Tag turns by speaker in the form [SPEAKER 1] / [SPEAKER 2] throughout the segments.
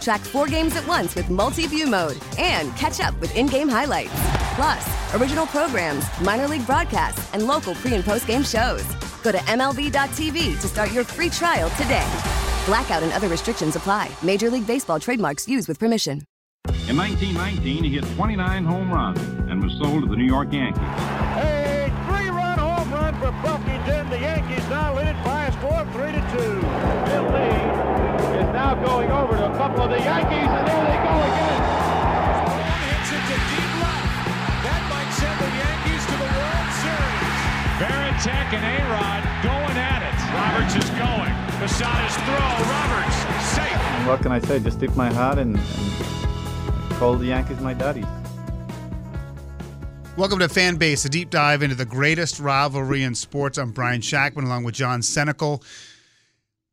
[SPEAKER 1] Track four games at once with multi view mode and catch up with in game highlights. Plus, original programs, minor league broadcasts, and local pre and post game shows. Go to MLB.tv to start your free trial today. Blackout and other restrictions apply. Major League Baseball trademarks used with permission.
[SPEAKER 2] In 1919, he hit 29 home runs and was sold to the New York Yankees.
[SPEAKER 3] A three-run home run for Buffington. The Yankees now lead it by a score of three to two.
[SPEAKER 4] Bill Lee is now going over to a couple of the Yankees, and there they go again.
[SPEAKER 5] One hits it to deep left. That might send the Yankees to the World Series.
[SPEAKER 6] Varitek and A-Rod going at it. Roberts is going. Posada's throw. Roberts safe.
[SPEAKER 7] What can I say? Just tip my hat and, and call the Yankees my daddies.
[SPEAKER 8] Welcome to Fan Base, a deep dive into the greatest rivalry in sports. I'm Brian Shactman along with John Senecal.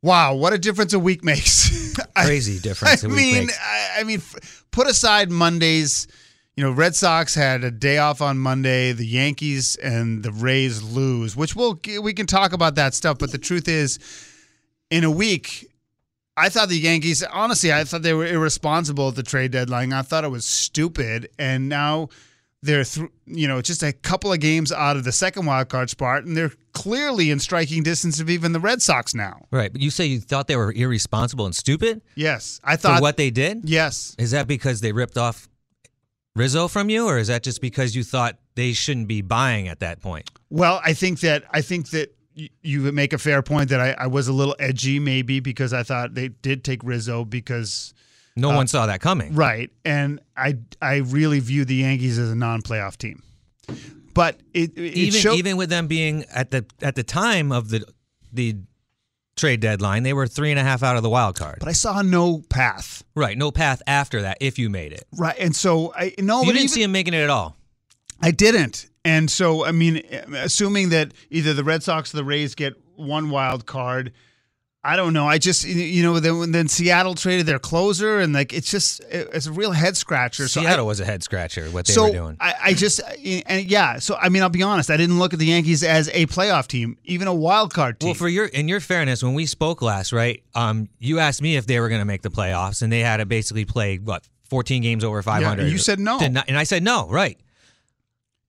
[SPEAKER 8] Wow, what a difference a week makes.
[SPEAKER 9] Crazy difference
[SPEAKER 8] I mean. I, I mean, put aside Mondays. You know, Red Sox had a day off on Monday. The Yankees and the Rays lose, which we'll we can talk about that stuff. But the truth is, in a week, I thought the Yankees. Honestly, I thought they were irresponsible at the trade deadline. I thought it was stupid, and now they're th- you know just a couple of games out of the second wild card spot, and they're clearly in striking distance of even the Red Sox now.
[SPEAKER 9] Right, but you say you thought they were irresponsible and stupid
[SPEAKER 8] Yes, I thought
[SPEAKER 9] what they did.
[SPEAKER 8] Yes,
[SPEAKER 9] Is that because they ripped off Rizzo from you, or is that just because you thought they shouldn't be buying at that point?
[SPEAKER 8] Well, I think that I think that you make a fair point that I, I was a little edgy maybe because I thought they did take Rizzo because
[SPEAKER 9] No
[SPEAKER 8] Uh,
[SPEAKER 9] one saw that coming.
[SPEAKER 8] right, and I I really view the Yankees as a non-playoff team. But it, it
[SPEAKER 9] even
[SPEAKER 8] showed-
[SPEAKER 9] even with them being at the at the time of the the trade deadline, they were three and a half out of the wild card.
[SPEAKER 8] but I saw no path.
[SPEAKER 9] Right, no path after that if you made it.
[SPEAKER 8] Right, and so I no,
[SPEAKER 9] you didn't
[SPEAKER 8] even,
[SPEAKER 9] see him making it at all.
[SPEAKER 8] I didn't. And so, I mean, assuming that either the Red Sox or the Rays get one wild card, I don't know. I just, you know, then, then Seattle traded their closer, and like it's just, it's a real head scratcher. So
[SPEAKER 9] Seattle
[SPEAKER 8] I,
[SPEAKER 9] was a head scratcher. What they
[SPEAKER 8] so
[SPEAKER 9] were doing.
[SPEAKER 8] I, I just, and yeah. So I mean, I'll be honest. I didn't look at the Yankees as a playoff team, even a wild card team.
[SPEAKER 9] Well, for your in your fairness, when we spoke last, right? Um, you asked me if they were going to make the playoffs, and they had to basically play what 14 games over 500.
[SPEAKER 8] and you said no.
[SPEAKER 9] Not- and I said no, right?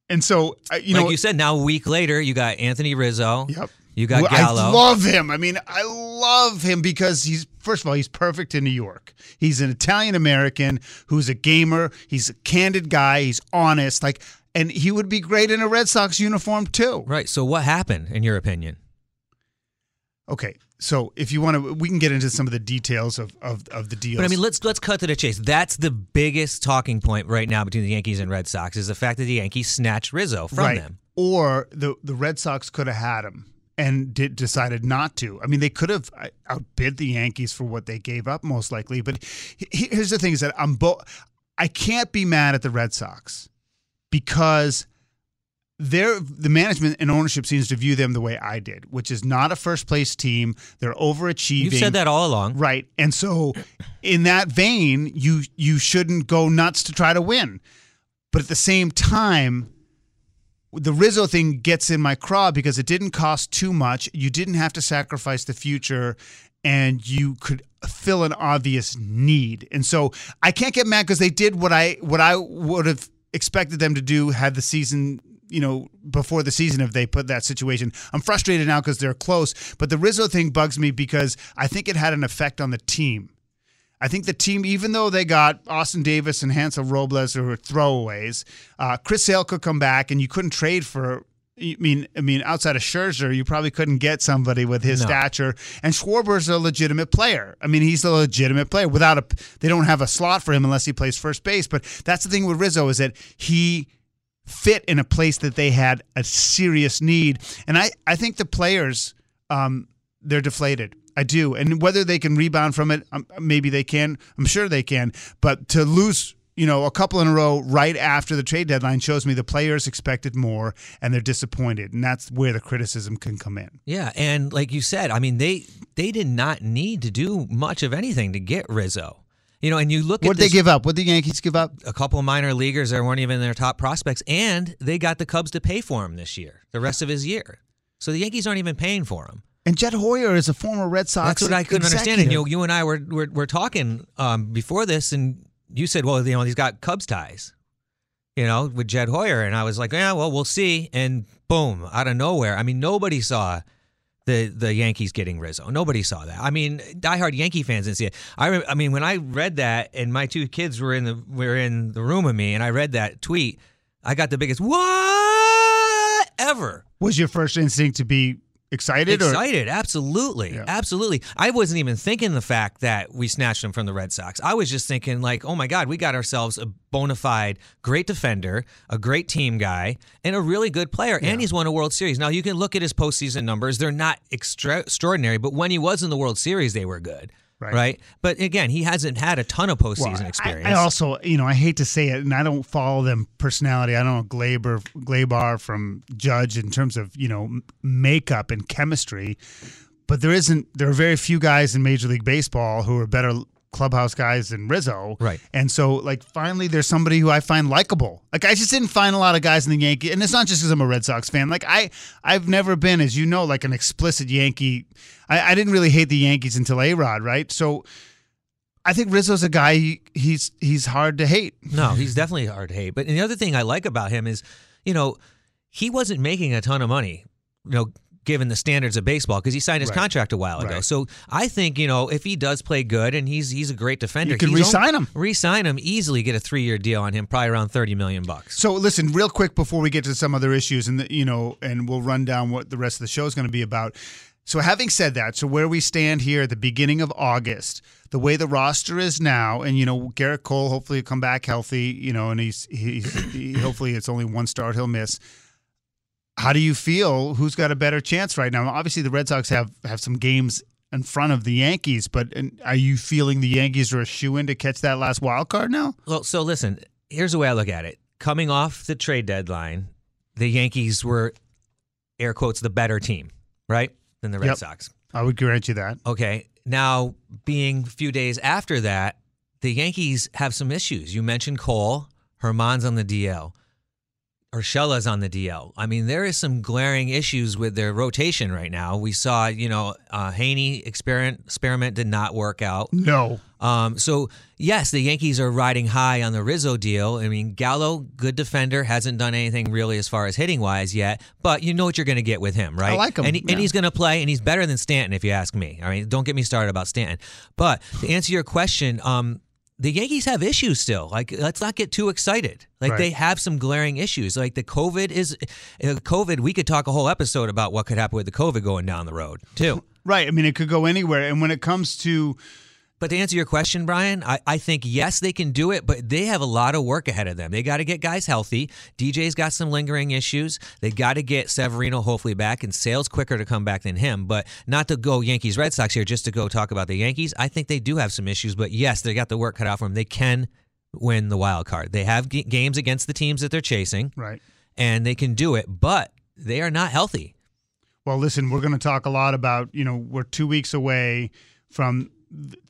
[SPEAKER 8] and so, uh, you
[SPEAKER 9] like
[SPEAKER 8] know,
[SPEAKER 9] you said, now a week later, you got Anthony Rizzo.
[SPEAKER 8] Yep.
[SPEAKER 9] You got Gallo.
[SPEAKER 8] I love him. I mean, I love him because he's first of all, he's perfect in New York. He's an Italian American who's a gamer. He's a candid guy. He's honest. Like, and he would be great in a Red Sox uniform too.
[SPEAKER 9] right. So what happened, in your opinion?
[SPEAKER 8] Okay, so if you want to, we can get into some of the details of of, of the deal.
[SPEAKER 9] But I mean, let's let's cut to the chase. That's the biggest talking point right now between the Yankees and Red Sox is the fact that the Yankees snatched Rizzo from
[SPEAKER 8] right.
[SPEAKER 9] them.
[SPEAKER 8] Or the the Red Sox could have had him and did, decided not to. I mean, they could have uh, outbid the Yankees for what they gave up, most likely. But here's the thing: is that I'm both. I can't be mad at the Red Sox because they're the management and ownership seems to view them the way I did, which is not a first place team. They're overachieving.
[SPEAKER 9] You've said that all along.
[SPEAKER 8] Right. And so in that vein, you you shouldn't go nuts to try to win. But at the same time, the Rizzo thing gets in my craw because it didn't cost too much. You didn't have to sacrifice the future and you could fill an obvious need. And so I can't get mad because they did what I what I would have expected them to do had the season you know, before the season if they put that situation. I'm frustrated now because they're close, but the Rizzo thing bugs me because I think it had an effect on the team. I think the team, even though they got Austin Davis and Hansel Robles who were throwaways, uh, Chris Sale could come back and you couldn't trade for I mean, I mean, outside of Scherzer, you probably couldn't get somebody with his
[SPEAKER 9] No.
[SPEAKER 8] stature. And Schwarber's a legitimate player. I mean, he's a legitimate player. Without a, they don't have a slot for him unless he plays first base. But that's the thing with Rizzo is that he fit in a place that they had a serious need. And I, I think the players, um, they're deflated. I do. And whether they can rebound from it, um, maybe they can. I'm sure they can. But to lose, you know, a couple in a row right after the trade deadline shows me the players expected more and they're disappointed. And that's where the criticism can come in.
[SPEAKER 9] Yeah, and like you said, I mean they they did not need to do much of anything to get Rizzo. You know, and you look at
[SPEAKER 8] What they give up? What the Yankees give up?
[SPEAKER 9] a couple of minor leaguers that weren't even their top prospects, and they got the Cubs to pay for him this year, the rest of his year. So the Yankees aren't even paying for him.
[SPEAKER 8] And Jed Hoyer is a former Red Sox.
[SPEAKER 9] That's what I couldn't understand. And
[SPEAKER 8] executive.
[SPEAKER 9] you, you and I were were, were talking um, before this, and you said, "Well, you know, he's got Cubs ties." You know, with Jed Hoyer, and I was like, "Yeah, well, we'll see." And boom, out of nowhere. I mean, nobody saw the the Yankees getting Rizzo. Nobody saw that. I mean, diehard Yankee fans didn't see it. I re- I mean, when I read that, and my two kids were in the were in the room with me, and I read that tweet, I got the biggest what ever.
[SPEAKER 8] Was your first instinct to be excited? Or?
[SPEAKER 9] Excited, absolutely, absolutely. I wasn't even thinking the fact that we snatched him from the Red Sox. I was just thinking like, oh my God, we got ourselves a bona fide great defender, a great team guy, and a really good player. And he's won a World Series. Now you can look at his postseason numbers; they're not extra- extraordinary, but when he was in the World Series, they were good.
[SPEAKER 8] Right.
[SPEAKER 9] But again, he hasn't had a ton of postseason
[SPEAKER 8] Well,
[SPEAKER 9] experience.
[SPEAKER 8] I, also, you know, I hate to say it, and I don't follow them personality. I don't know Gleyber, Glabar from Judge in terms of you know makeup and chemistry, but there isn't. There are very few guys in Major League Baseball who are better clubhouse guys and Rizzo.
[SPEAKER 9] Right.
[SPEAKER 8] And so, like, finally, there's somebody who I find likable. Like, I just didn't find a lot of guys in the Yankee, and it's not just because I'm a Red Sox fan. Like, I, I've never been, as you know, like an explicit Yankee. I, I didn't really hate the Yankees until A Rod, right? So. I think Rizzo's a guy. He, he's he's hard to hate.
[SPEAKER 9] No, he's definitely hard to hate. But the other thing I like about him is, you know, he wasn't making a ton of money, you know, given the standards of baseball because he signed his
[SPEAKER 8] Right.
[SPEAKER 9] contract a while ago.
[SPEAKER 8] Right.
[SPEAKER 9] So I think you know if he does play good and he's he's a great defender,
[SPEAKER 8] You
[SPEAKER 9] can
[SPEAKER 8] re-sign him.
[SPEAKER 9] re-sign him easily, get a three year deal on him, probably around thirty million bucks.
[SPEAKER 8] So listen, real quick before we get to some other issues, and the, you know, and we'll run down what the rest of the show is going to be about. So having said that, so where we stand here at the beginning of August, the way the roster is now, and you know, Gerrit Cole hopefully will come back healthy, you know, and he's he's he, hopefully it's only one start he'll miss. How do you feel? Who's got a better chance right now? Obviously, the Red Sox have have some games in front of the Yankees, but are you feeling the Yankees are a shoe in to catch that last wild card now?
[SPEAKER 9] Well, so listen, here's the way I look at it. Coming off the trade deadline, the Yankees were air quotes the better team, right? Than the Red
[SPEAKER 8] Yep.
[SPEAKER 9] Sox.
[SPEAKER 8] I would grant you that.
[SPEAKER 9] Okay. Now, being a few days after that, the Yankees have some issues. You mentioned Cole, Germán's on the DL, Urshela's on the DL. I mean, there is some glaring issues with their rotation right now. We saw, you know, uh, Heaney experiment experiment did not work out.
[SPEAKER 8] No.
[SPEAKER 9] Um, so yes, the Yankees are riding high on the Rizzo deal. I mean, Gallo, good defender, hasn't done anything really as far as hitting wise yet, but you know what you're going to get with him, right?
[SPEAKER 8] I like him,
[SPEAKER 9] and, he-
[SPEAKER 8] yeah.
[SPEAKER 9] and he's going to play, and he's better than Stanton, if you ask me. I mean, don't get me started about Stanton. But to answer your question, um, the Yankees have issues still. Like, let's not get too excited. Like,
[SPEAKER 8] Right.
[SPEAKER 9] they have some glaring issues. Like the COVID is, uh, COVID. We could talk a whole episode about what could happen with the COVID going down the road too.
[SPEAKER 8] Right. I mean, it could go anywhere. And when it comes to
[SPEAKER 9] But to answer your question, Brian, I, I think yes, they can do it, but they have a lot of work ahead of them. They got to get guys healthy. DJ's got some lingering issues. They got to get Severino hopefully back and Sales quicker to come back than him. But not to go Yankees Red Sox here, just to go talk about the Yankees. I think they do have some issues, but yes, they got the work cut out for them. They can win the wild card. They have g- games against the teams that they're chasing,
[SPEAKER 8] right.
[SPEAKER 9] and they can do it, but they are not healthy.
[SPEAKER 8] Well, listen, we're going to talk a lot about, you know, we're two weeks away from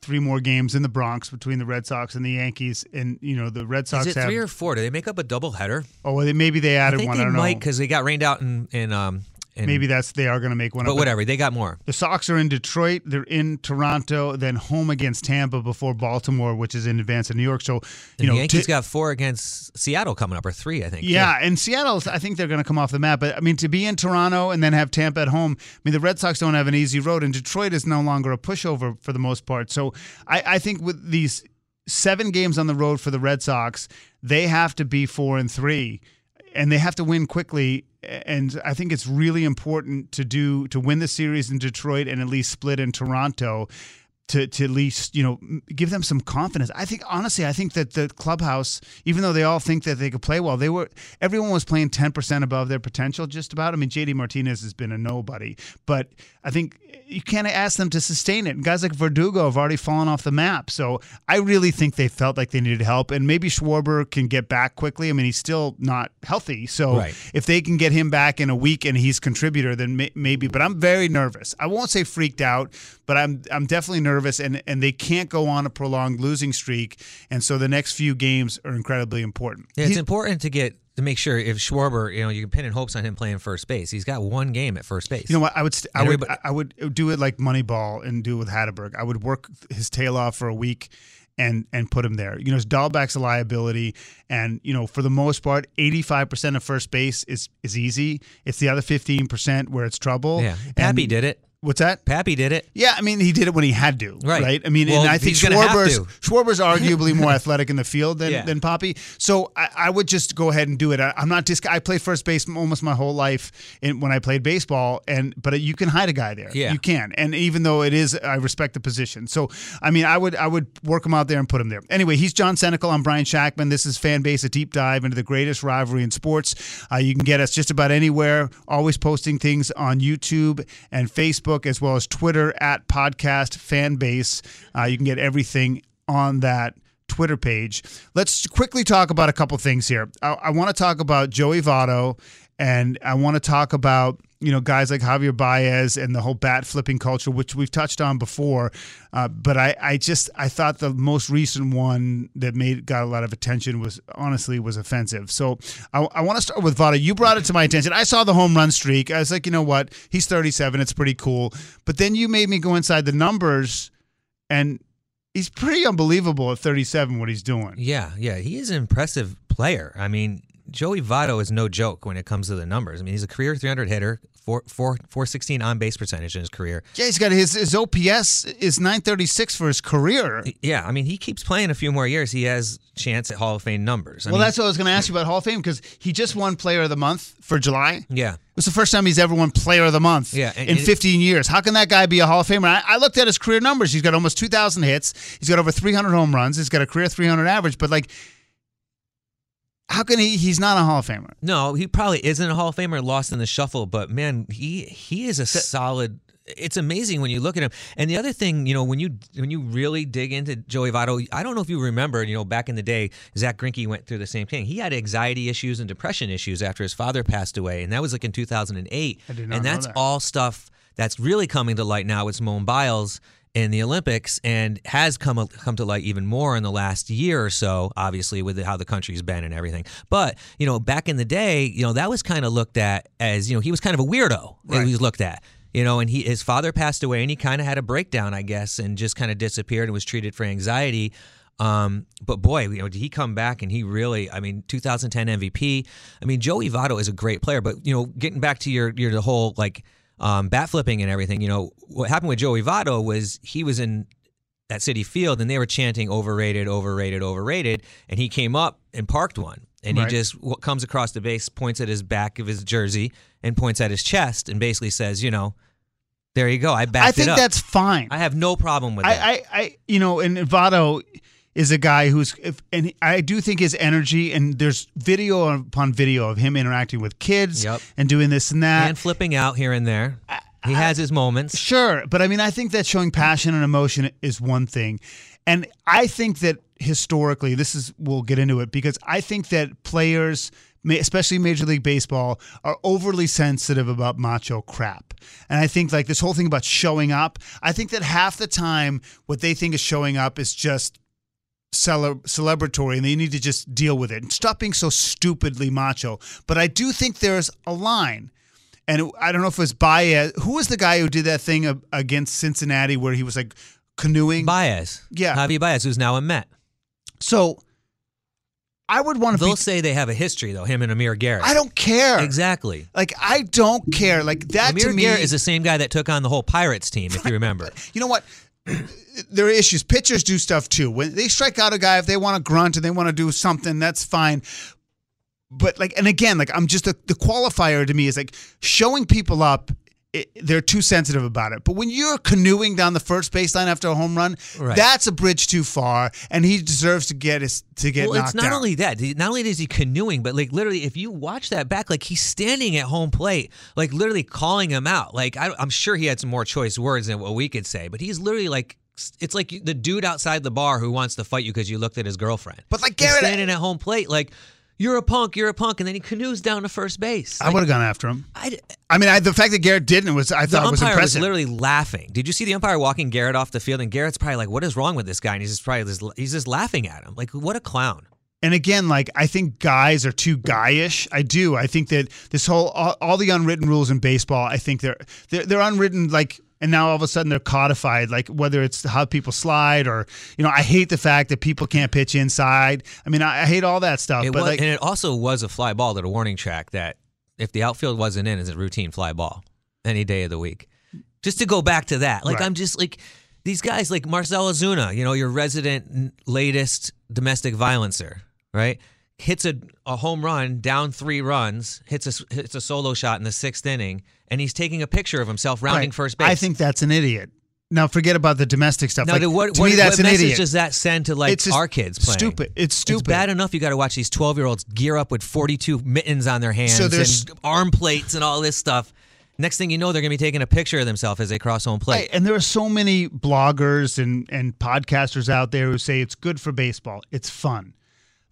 [SPEAKER 8] three more games in the Bronx between the Red Sox and the Yankees. And, you know, the Red Sox
[SPEAKER 9] Is it
[SPEAKER 8] have.
[SPEAKER 9] three or four? Do they make up a double header?
[SPEAKER 8] oh, well, they, maybe they added
[SPEAKER 9] I
[SPEAKER 8] one.
[SPEAKER 9] they
[SPEAKER 8] I don't
[SPEAKER 9] might
[SPEAKER 8] know.
[SPEAKER 9] because they got rained out in in um. In,
[SPEAKER 8] Maybe that's they are going to make one.
[SPEAKER 9] but
[SPEAKER 8] up.
[SPEAKER 9] whatever, they got more.
[SPEAKER 8] The Sox are in Detroit. They're in Toronto. Then home against Tampa before Baltimore, which is in advance of New York. So, you
[SPEAKER 9] And
[SPEAKER 8] know,
[SPEAKER 9] the Yankees got four against Seattle coming up, or three, I think. too.
[SPEAKER 8] Yeah, and Seattle, I think they're going to come off the map. But I mean, to be in Toronto and then have Tampa at home, I mean, the Red Sox don't have an easy road, and Detroit is no longer a pushover for the most part. So I, I think with these seven games on the road for the Red Sox, they have to be four and three. And they have to win quickly. And I think it's really important to do to win the series in Detroit and at least split in Toronto to, to at least you know give them some confidence. I think honestly, I think that the clubhouse, even though they all think that they could play well, they were everyone was playing ten percent above their potential. Just about. I mean, JD Martinez has been a nobody, but I think eh, you can't ask them to sustain it. And guys like Verdugo have already fallen off the map. So I really think they felt like they needed help, and maybe Schwarber can get back quickly. I mean, he's still not healthy, so
[SPEAKER 9] Right.
[SPEAKER 8] if they can get him back in a week and he's contributor, then may, maybe. But I'm very nervous. I won't say freaked out, but I'm I'm definitely nervous, and and they can't go on a prolonged losing streak, and so the next few games are incredibly important.
[SPEAKER 9] Yeah, it's
[SPEAKER 8] He-
[SPEAKER 9] important to get to make sure if Schwarber, you know, you can pin in hopes on him playing first base. He's got one game at first base.
[SPEAKER 8] You know what? I would st- I would I would do it like Moneyball and do it with Hatteberg. I would work his tail off for a week and and put him there. You know, his Dalbec's a liability, and you know for the most part, eighty five percent of first base is is easy. It's the other fifteen percent where it's trouble.
[SPEAKER 9] Yeah, Papi
[SPEAKER 8] And-
[SPEAKER 9] did it.
[SPEAKER 8] What's that?
[SPEAKER 9] Papi did it.
[SPEAKER 8] Yeah, I mean he did it when he had to,
[SPEAKER 9] Right.
[SPEAKER 8] right? I mean,
[SPEAKER 9] Well,
[SPEAKER 8] and I think Schwarber's. Schwarber's arguably more athletic in the field than,
[SPEAKER 9] Yeah.
[SPEAKER 8] than Papi. So I, I would just go ahead and do it. I, I'm not just I played first base almost my whole life in, when I played baseball, and but you can hide a guy there.
[SPEAKER 9] Yeah.
[SPEAKER 8] you can. And even though it is, I respect the position. So I mean, I would I would work him out there and put him there. Anyway, he's John Senecal. I'm Brian Shactman. This is Fan Base, a deep dive into the greatest rivalry in sports. Uh, you can get us just about anywhere. Always posting things on YouTube and Facebook as well as Twitter at Podcast Fan Base. Uh, you can get everything on that. Twitter page. Let's quickly talk about a couple things here. I, I want to talk about Joey Votto, and I want to talk about you know guys like Javier Baez and the whole bat flipping culture, which we've touched on before. Uh, but I, I just I thought the most recent one that made got a lot of attention was honestly was offensive. So I, I want to start with Votto. You brought it to my attention. I saw the home run streak. I was like, you know what? He's 37. It's pretty cool. But then you made me go inside the numbers, and he's pretty unbelievable at 37 what he's doing.
[SPEAKER 9] Yeah, yeah, he is an impressive player. I mean, Joey Votto is no joke when it comes to the numbers. I mean, he's a career 300 hitter, four, four, 416 on base percentage in his career.
[SPEAKER 8] Yeah, he's got his his OPS is 936 for his career.
[SPEAKER 9] Yeah, I mean, he keeps playing a few more years. He has chance at Hall of Fame numbers. I
[SPEAKER 8] well,
[SPEAKER 9] mean,
[SPEAKER 8] that's what I was going to ask you about Hall of Fame because he just won Player of the Month for July.
[SPEAKER 9] yeah.
[SPEAKER 8] It was the first time he's ever won Player of the Month
[SPEAKER 9] Yeah, and
[SPEAKER 8] in
[SPEAKER 9] it-
[SPEAKER 8] 15 years. How can that guy be a Hall of Famer? I, I looked at his career numbers. He's got almost 2,000 hits. He's got over 300 home runs. He's got a career 300 average. But like, how can he? He's not a Hall of Famer.
[SPEAKER 9] No, he probably isn't a Hall of Famer, lost in the shuffle. But man, he he is a solid. It's amazing when you look at him. And the other thing, you know, when you when you really dig into Joey Votto, I don't know if you remember, you know, back in the day, Zack Greinke went through the same thing. He had anxiety issues and depression issues after his father passed away, and that was like in 2008.
[SPEAKER 8] I did not
[SPEAKER 9] and
[SPEAKER 8] know
[SPEAKER 9] that's
[SPEAKER 8] that.
[SPEAKER 9] all stuff that's really coming to light now with Simone Biles in the Olympics and has come come to light even more in the last year or so, obviously with how the country's been and everything. But you know, back in the day, you know, that was kind of looked at as you know he was kind of a weirdo.
[SPEAKER 8] Right.
[SPEAKER 9] He was looked at. You know, and he his father passed away, and he kind of had a breakdown, I guess, and just kind of disappeared and was treated for anxiety. Um, but boy, you know, did he come back and he really, I mean, 2010 MVP. I mean, Joey Votto is a great player, but you know, getting back to your your the whole like um, bat flipping and everything, you know, what happened with Joey Votto was he was in at Citi Field and they were chanting overrated, overrated, overrated, and he came up and parked one. And
[SPEAKER 8] Right.
[SPEAKER 9] he just comes across the base, points at his back of his jersey, and points at his chest, and basically says, "You know, there you go. I backed
[SPEAKER 8] I think
[SPEAKER 9] up."
[SPEAKER 8] that's fine.
[SPEAKER 9] I have no problem with that.
[SPEAKER 8] I, I, I, you know, and Votto is a guy who's, if, and I do think his energy, and there's video upon video of him interacting with kids
[SPEAKER 9] Yep.
[SPEAKER 8] and doing this and that.
[SPEAKER 9] and flipping out here and there. He has his moments.
[SPEAKER 8] Sure, but I mean, I think that showing passion and emotion is one thing, and I think that historically, this is we'll get into it because I think that players, especially Major League Baseball, are overly sensitive about macho crap, and I think like this whole thing about showing up. I think that half the time, what they think is showing up is just cele- celebratory and they need to just deal with it and stop being so stupidly macho. But I do think there's a line. And I don't know if it was Baez. Who was the guy who did that thing against Cincinnati where he was like canoeing?
[SPEAKER 9] Baez.
[SPEAKER 8] Yeah.
[SPEAKER 9] Javi Baez, who's now a Met.
[SPEAKER 8] So I would want to
[SPEAKER 9] They'll
[SPEAKER 8] be.
[SPEAKER 9] say they have a history, though, him and Amir Garrett.
[SPEAKER 8] I don't care.
[SPEAKER 9] Exactly.
[SPEAKER 8] Like I don't care. Like that
[SPEAKER 9] Amir
[SPEAKER 8] to me
[SPEAKER 9] Garrett is the same guy that took on the whole Pirates team, if you remember.
[SPEAKER 8] you know what? There are issues. Pitchers do stuff too. When they strike out a guy, if they want to grunt and they want to do something, that's fine. but like, and again, like I'm just a, the qualifier to me is like showing people up. It, they're too sensitive about it. But when you're canoeing down the first baseline after a home run,
[SPEAKER 9] Right.
[SPEAKER 8] that's a bridge too far, and he deserves to get his to get
[SPEAKER 9] well, it's not
[SPEAKER 8] out.
[SPEAKER 9] only that. Not only is he canoeing, but like literally, if you watch that back, like he's standing at home plate, like literally calling him out. Like I, I'm sure he had some more choice words than what we could say, but he's literally like. It's like the dude outside the bar who wants to fight you because you looked at his girlfriend.
[SPEAKER 8] But like
[SPEAKER 9] He's standing at home plate, like you're a punk, you're a punk, and then he canoes down to first base.
[SPEAKER 8] I would have gone after him.
[SPEAKER 9] I,
[SPEAKER 8] I mean, I, the fact that Garrett didn't was I thought was
[SPEAKER 9] umpire was
[SPEAKER 8] impressive.
[SPEAKER 9] literally laughing. Did you see the umpire walking Garrett off the field? And Garrett's probably like, "What is wrong with this guy?" And he's just probably just, he's just laughing at him. Like, what a clown.
[SPEAKER 8] And again, like I think guys are too guyish. I do. I think that this whole all, all the unwritten rules in baseball. I think they're they're, they're unwritten. Like, and now all of a sudden they're codified. Like whether it's how people slide or you know, I hate the fact that people can't pitch inside. I mean, I, I hate all that stuff.
[SPEAKER 9] It
[SPEAKER 8] but
[SPEAKER 9] was,
[SPEAKER 8] like,
[SPEAKER 9] and it also was a fly ball to the warning track that if the outfield wasn't in, is a routine fly ball any day of the week. Just to go back to that, like
[SPEAKER 8] Right.
[SPEAKER 9] I'm just like these guys, like Marcell Ozuna, you know, your resident latest domestic violencer, right? Hits a, a home run down three runs, hits a hits a solo shot in the sixth inning, and he's taking a picture of himself rounding
[SPEAKER 8] right.
[SPEAKER 9] first base.
[SPEAKER 8] I think that's an idiot. Now forget about the domestic stuff.
[SPEAKER 9] Now,
[SPEAKER 8] Like,
[SPEAKER 9] to what,
[SPEAKER 8] to
[SPEAKER 9] what,
[SPEAKER 8] me, that's
[SPEAKER 9] what
[SPEAKER 8] an
[SPEAKER 9] message
[SPEAKER 8] idiot.
[SPEAKER 9] does that send to like
[SPEAKER 8] It's
[SPEAKER 9] our kids playing?
[SPEAKER 8] stupid. It's stupid.
[SPEAKER 9] It's bad enough you got to watch these 12 year olds gear up with 42 mittens on their hands
[SPEAKER 8] So there's-
[SPEAKER 9] and arm plates and all this stuff. Next thing you know, they're going to be taking a picture of themselves as they cross home plate.
[SPEAKER 8] Right, and there are so many bloggers and, and podcasters out there who say it's good for baseball. It's fun.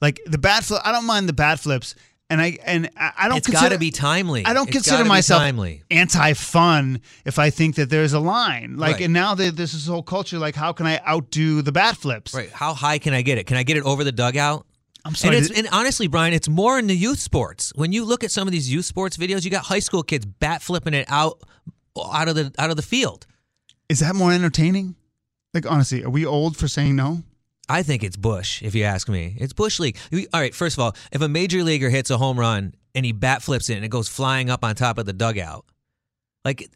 [SPEAKER 8] Like the bat flip, I don't mind the bat flips, and I and I don't.
[SPEAKER 9] It's
[SPEAKER 8] consider,
[SPEAKER 9] gotta be timely.
[SPEAKER 8] I don't
[SPEAKER 9] It's
[SPEAKER 8] consider myself
[SPEAKER 9] timely.
[SPEAKER 8] anti-fun if I think that there's a line. Like,
[SPEAKER 9] Right.
[SPEAKER 8] and now that this is whole culture, like, how can I outdo the bat flips?
[SPEAKER 9] Right. How high can I get it? Can I get it over the dugout?
[SPEAKER 8] I'm sorry.
[SPEAKER 9] And, it's, and honestly, Brian, it's more in the youth sports. When you look at some of these youth sports videos, you got high school kids bat flipping it out out of the out of the field.
[SPEAKER 8] is that more entertaining? Like, honestly, are we old for saying no?
[SPEAKER 9] I think it's Bush, if you ask me. It's Bush League. All right, first of all, if a major leaguer hits a home run and he bat flips it and it goes flying up on top of the dugout, like,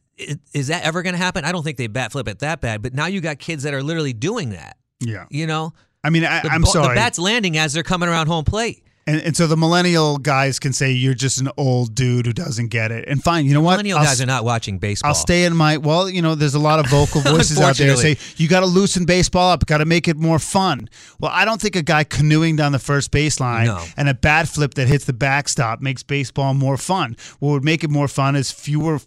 [SPEAKER 9] is that ever going to happen? I don't think they bat flip it that bad, but now you got kids that are literally doing that.
[SPEAKER 8] Yeah.
[SPEAKER 9] You know,
[SPEAKER 8] I mean, I, I'm
[SPEAKER 9] ball-
[SPEAKER 8] sorry.
[SPEAKER 9] The bat's landing as they're coming around home plate.
[SPEAKER 8] And, and so the millennial guys can say you're just an old dude who doesn't get it. And fine, you know what?
[SPEAKER 9] Millennial
[SPEAKER 8] I'll
[SPEAKER 9] guys are not watching baseball.
[SPEAKER 8] I'll stay in my well, you know, there's a lot of vocal voices out there that say you got to loosen baseball up, got to make it more fun. Well, I don't think a guy canoeing down the first baseline
[SPEAKER 9] No.
[SPEAKER 8] and a bat flip that hits the backstop makes baseball more fun. What would make it more fun is fewer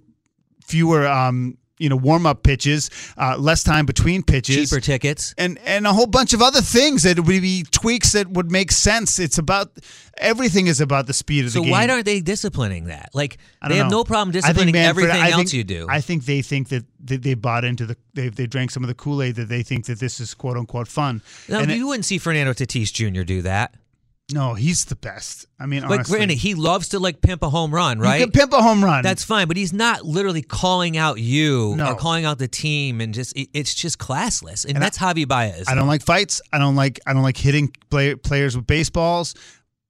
[SPEAKER 8] fewer um you know warm up pitches, uh, less time between pitches,
[SPEAKER 9] Cheaper tickets.
[SPEAKER 8] and and a whole bunch of other things that would be tweaks that would make sense. It's about everything is about the speed of
[SPEAKER 9] So
[SPEAKER 8] the game.
[SPEAKER 9] So why aren't they disciplining that? Like they
[SPEAKER 8] don't
[SPEAKER 9] have
[SPEAKER 8] know.
[SPEAKER 9] no problem disciplining
[SPEAKER 8] Manfred-
[SPEAKER 9] everything
[SPEAKER 8] I
[SPEAKER 9] else
[SPEAKER 8] think-
[SPEAKER 9] you do.
[SPEAKER 8] I think they think that they, they bought into the they they drank some of the Kool Aid that they think that this is quote unquote fun.
[SPEAKER 9] now,
[SPEAKER 8] And it-
[SPEAKER 9] you wouldn't see Fernando Tatis Jr. do that.
[SPEAKER 8] No, he's the best. I mean,
[SPEAKER 9] Like,
[SPEAKER 8] honestly,
[SPEAKER 9] granted, he loves to like pimp a home run, right?
[SPEAKER 8] You can pimp a home run.
[SPEAKER 9] That's fine, but he's not literally calling out you
[SPEAKER 8] No.
[SPEAKER 9] or calling out the team, and just it- it's just classless, and,
[SPEAKER 8] And I-
[SPEAKER 9] that's Javi Baez.
[SPEAKER 8] I don't like fights. I don't like I don't like hitting play, players with baseballs.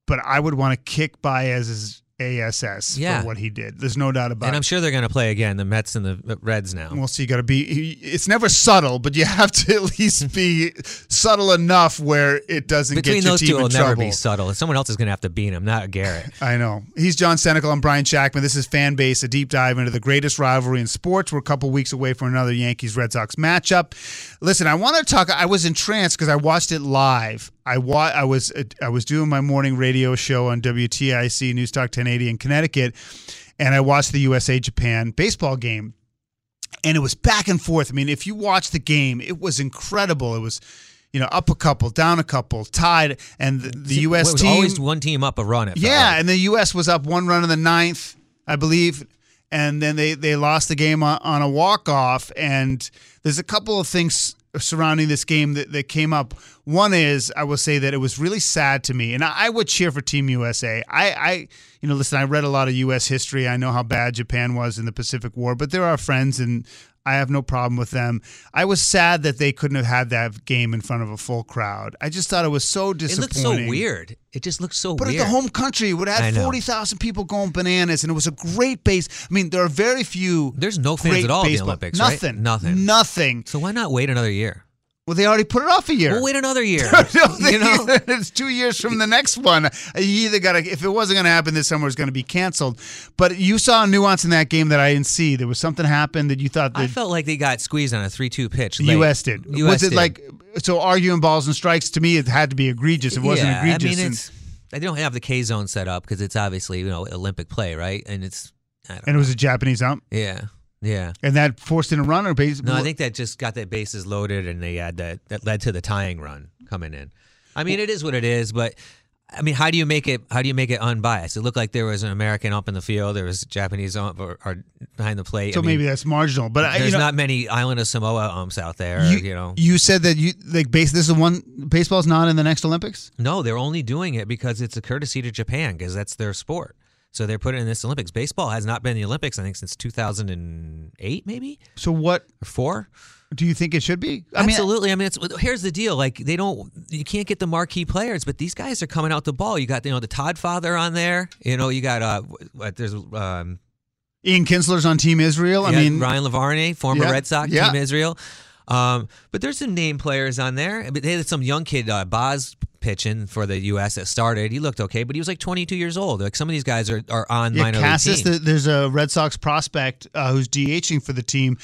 [SPEAKER 8] But I would want to kick Baez's ASS
[SPEAKER 9] Yeah.
[SPEAKER 8] for what he did. There's no doubt about it. and.
[SPEAKER 9] I'm sure they're going to play again, the Mets and the Reds now.
[SPEAKER 8] We'll see. You got to be. It's never subtle, but you have to at least be subtle enough where it doesn't
[SPEAKER 9] Between
[SPEAKER 8] get your
[SPEAKER 9] those
[SPEAKER 8] team
[SPEAKER 9] two,
[SPEAKER 8] in
[SPEAKER 9] it'll never
[SPEAKER 8] trouble.
[SPEAKER 9] be subtle. Someone else is going to have to beat him, not Garrett.
[SPEAKER 8] I know. He's John Senecal. I'm Brian Shactman. This is Fan Base, a deep dive into the greatest rivalry in sports. We're a couple weeks away from another Yankees Red Sox matchup. Listen, I want to talk. I was entranced because I watched it live. I wa- I was uh, I was doing my morning radio show on WTIC News Talk 1080 in Connecticut, and I watched the USA Japan baseball game and it was back and forth. I mean, if you watch the game, it was incredible. It was, you know, up a couple, down a couple, tied, and the, the U.S.
[SPEAKER 9] It was
[SPEAKER 8] team
[SPEAKER 9] always one team up a run. It
[SPEAKER 8] yeah, and the U.S. was up one run in the ninth, I believe, and then they they lost the game on, on a walk off. And there's a couple of things surrounding this game that, that came up. One is I will say that it was really sad to me, and I, I would cheer for Team USA. I, I, you know, listen, I read a lot of U.S. history. I know how bad Japan was in the Pacific War, but there are friends and. I have no problem with them. I was sad that they couldn't have had that game in front of a full crowd. I just thought it was so disappointing.
[SPEAKER 9] It looked so weird. It just looked so
[SPEAKER 8] But
[SPEAKER 9] weird.
[SPEAKER 8] at the home country, it would have had 40,000 people going bananas, and it was a great base. I mean, there are very few.
[SPEAKER 9] There's no fans
[SPEAKER 8] great
[SPEAKER 9] at all in the
[SPEAKER 8] baseball-
[SPEAKER 9] Olympics, right?
[SPEAKER 8] Nothing.
[SPEAKER 9] Nothing.
[SPEAKER 8] Nothing.
[SPEAKER 9] So why not wait another year?
[SPEAKER 8] Well, they already put it off a year.
[SPEAKER 9] We'll wait another year.
[SPEAKER 8] No,
[SPEAKER 9] you know,
[SPEAKER 8] it's two years from the next one. You either got to, if it wasn't going to happen this summer, was going to be canceled. But you saw a nuance in that game that I didn't see. There was something happened that you thought
[SPEAKER 9] I felt like they got squeezed on a three-two pitch.
[SPEAKER 8] the
[SPEAKER 9] late.
[SPEAKER 8] U.S. did.
[SPEAKER 9] US
[SPEAKER 8] was it
[SPEAKER 9] did.
[SPEAKER 8] like so arguing balls and strikes? To me, it had to be egregious. It wasn't
[SPEAKER 9] yeah,
[SPEAKER 8] egregious.
[SPEAKER 9] I mean, it's they don't have the K zone set up because it's obviously you know Olympic play, right? And it's I don't
[SPEAKER 8] and it was a Japanese ump,
[SPEAKER 9] yeah, yeah.
[SPEAKER 8] and that forced in a runner base.
[SPEAKER 9] No, I think that just got their bases loaded, and they had that that led to the tying run coming in. I mean, it is what it is, but I mean, how do you make it? How do you make it unbiased? It looked like there was an American up in the field, there was Japanese ump or, or behind the plate.
[SPEAKER 8] so.
[SPEAKER 9] I mean,
[SPEAKER 8] maybe that's marginal, but I,
[SPEAKER 9] there's
[SPEAKER 8] you know,
[SPEAKER 9] not many Island of Samoa umps out there.
[SPEAKER 8] you,
[SPEAKER 9] You, know,
[SPEAKER 8] you said that you like base. This is one baseball's not in the next Olympics.
[SPEAKER 9] no, they're only doing it because it's a courtesy to Japan because that's their sport. So they're putting in this Olympics. Baseball has not been in the Olympics, I think, since 2008, maybe
[SPEAKER 8] So what
[SPEAKER 9] or four.
[SPEAKER 8] do you think it should be? I mean,
[SPEAKER 9] Absolutely. I mean, it's here's the deal. Like they don't, you can't get the marquee players, but these guys are coming out the ball. You got you know the Todd Father on there. You know you got uh, what, there's um,
[SPEAKER 8] Ian Kinsler's on Team Israel. I
[SPEAKER 9] yeah,
[SPEAKER 8] mean,
[SPEAKER 9] Ryan Lavarnway, former
[SPEAKER 8] Yeah,
[SPEAKER 9] Red Sox,
[SPEAKER 8] yeah.
[SPEAKER 9] Team Israel. Um, but there's some name players on there. But they had some young kid, uh, Baz, pitching for the U.S. that started. He looked okay, but he was like 22 years old. Like some of these guys are, are on
[SPEAKER 8] Yeah,
[SPEAKER 9] minor
[SPEAKER 8] Casas,
[SPEAKER 9] league teams.
[SPEAKER 8] the, there's a Red Sox prospect uh, who's DHing for the team.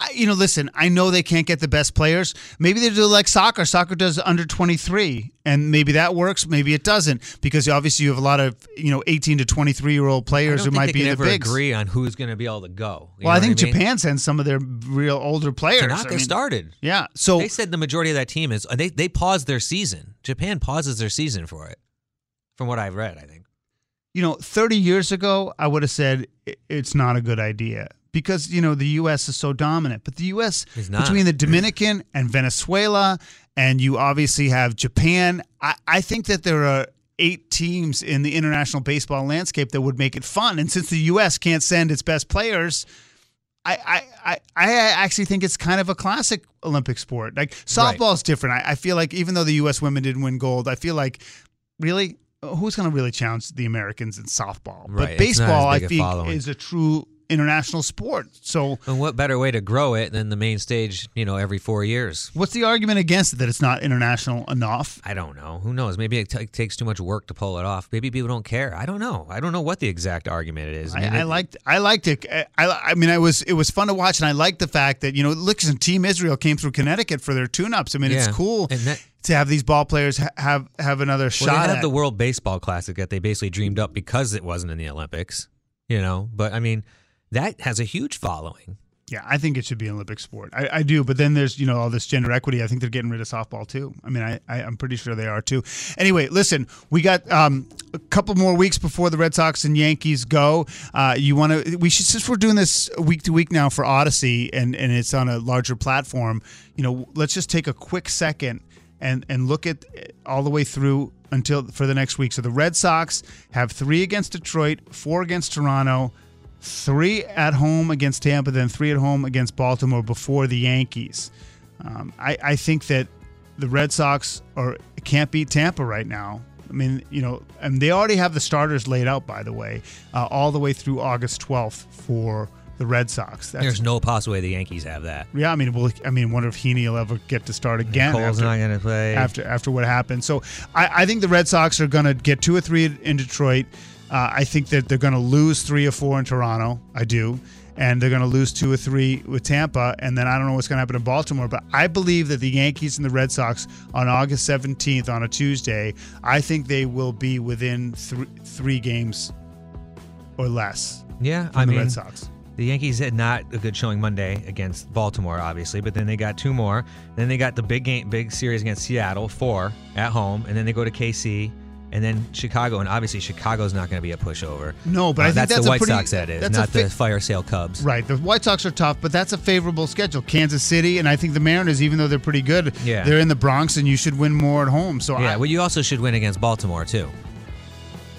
[SPEAKER 8] I, you know, listen, I know they can't get the best players. Maybe they do like soccer. Soccer does under 23, and maybe that works. Maybe it doesn't because obviously you have a lot of you know 18 to 23 year old players who might be in the bigs.
[SPEAKER 9] agree on who's going to be able to go. You
[SPEAKER 8] Well, I think
[SPEAKER 9] what mean?
[SPEAKER 8] Japan sends some of their real older players.
[SPEAKER 9] They're not.
[SPEAKER 8] I
[SPEAKER 9] They
[SPEAKER 8] mean,
[SPEAKER 9] started.
[SPEAKER 8] Yeah. So
[SPEAKER 9] they said the majority of that team is they they paused their season. Japan pauses their season for it, from what I've read. I think.
[SPEAKER 8] you know, 30 years ago, I would have said it's not a good idea because, you know, the U.S. is so dominant. But the U.S., between the Dominican and Venezuela, and you obviously have Japan, I, I think that there are eight teams in the international baseball landscape that would make it fun. And since the U.S. can't send its best players, I, I, I, actually think it's kind of a classic Olympic sport. Like softball is different. I, I feel like even though the U.S. women didn't win gold, I feel like really who's going to really challenge the Americans in softball?
[SPEAKER 9] Right,
[SPEAKER 8] But baseball, I think, is a true international sport. So
[SPEAKER 9] And what better way to grow it than the main stage? You know, every four years.
[SPEAKER 8] what's the argument against it that it's not international enough?
[SPEAKER 9] I don't know. Who knows? Maybe it t- takes too much work to pull it off. Maybe people don't care. I don't know. I don't know what the exact argument it is.
[SPEAKER 8] I,
[SPEAKER 9] mean,
[SPEAKER 8] I
[SPEAKER 9] it-
[SPEAKER 8] liked I liked it. I, I mean, I was it was fun to watch, and I liked the fact that you know, listen, Team Israel came through Connecticut for their tune-ups. I mean,
[SPEAKER 9] Yeah.
[SPEAKER 8] it's cool to have these ball players have have another
[SPEAKER 9] Well,
[SPEAKER 8] shot
[SPEAKER 9] they have
[SPEAKER 8] at.
[SPEAKER 9] the World Baseball Classic that they basically dreamed up because it wasn't in the Olympics. You know, but I mean, that has a huge following.
[SPEAKER 8] Yeah, I think it should be an Olympic sport. I, I do, but then there's you know all this gender equity. I think they're getting rid of softball too. I mean, I, I I'm pretty sure they are too. Anyway, listen, we got um, a couple more weeks before the Red Sox and Yankees go. Uh, you want to? We should since we're doing this week to week now for Odyssey and and it's on a larger platform. You know, let's just take a quick second and and look at all the way through until for the next week. So the Red Sox have three against Detroit, four against Toronto three at home against Tampa, then three at home against Baltimore before the Yankees. Um, I, I think that the Red Sox are can't beat Tampa right now. I mean, you know, and they already have the starters laid out, by the way, uh, all the way through August 12th for the Red Sox. That's,
[SPEAKER 9] There's no possible way the Yankees have that.
[SPEAKER 8] yeah, I mean, well, I mean, wonder if Heaney will ever get to start again.
[SPEAKER 9] Cole's
[SPEAKER 8] after-
[SPEAKER 9] not going to play.
[SPEAKER 8] after after what happened. So I, I think the Red Sox are going to get two or three in Detroit. Uh, I think that they're going to lose three or four in Toronto. I do. And they're going to lose two or three with Tampa. And then I don't know what's going to happen in Baltimore. But I believe that the Yankees and the Red Sox on August 17th on a Tuesday, I think they will be within three, three games or less.
[SPEAKER 9] Yeah, I
[SPEAKER 8] the
[SPEAKER 9] mean,
[SPEAKER 8] Red Sox.
[SPEAKER 9] The Yankees had not a good showing Monday against Baltimore, obviously, but then they got two more. Then they got the big game, big series against Seattle, four at home, and then they go to KC, and then Chicago, and obviously Chicago's not going to be a pushover.
[SPEAKER 8] No, but
[SPEAKER 9] Uh,
[SPEAKER 8] I think
[SPEAKER 9] that's,
[SPEAKER 8] that's
[SPEAKER 9] the White
[SPEAKER 8] pretty-
[SPEAKER 9] Sox. That is not the fire sale Cubs.
[SPEAKER 8] Right. The White Sox are tough, but that's a favorable schedule. Kansas City, and I think the Mariners, even though they're pretty good,
[SPEAKER 9] Yeah.
[SPEAKER 8] they're in the Bronx, and you should win more at home. So
[SPEAKER 9] Yeah,
[SPEAKER 8] I,
[SPEAKER 9] well, you also should win against Baltimore too.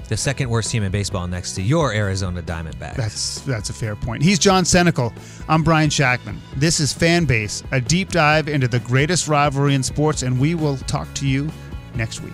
[SPEAKER 9] The second worst team in baseball next to your Arizona Diamondbacks.
[SPEAKER 8] That's that's a fair point. He's John Senecal. I'm Brian Shactman. This is Fanbase, a deep dive into the greatest rivalry in sports, and we will talk to you next week.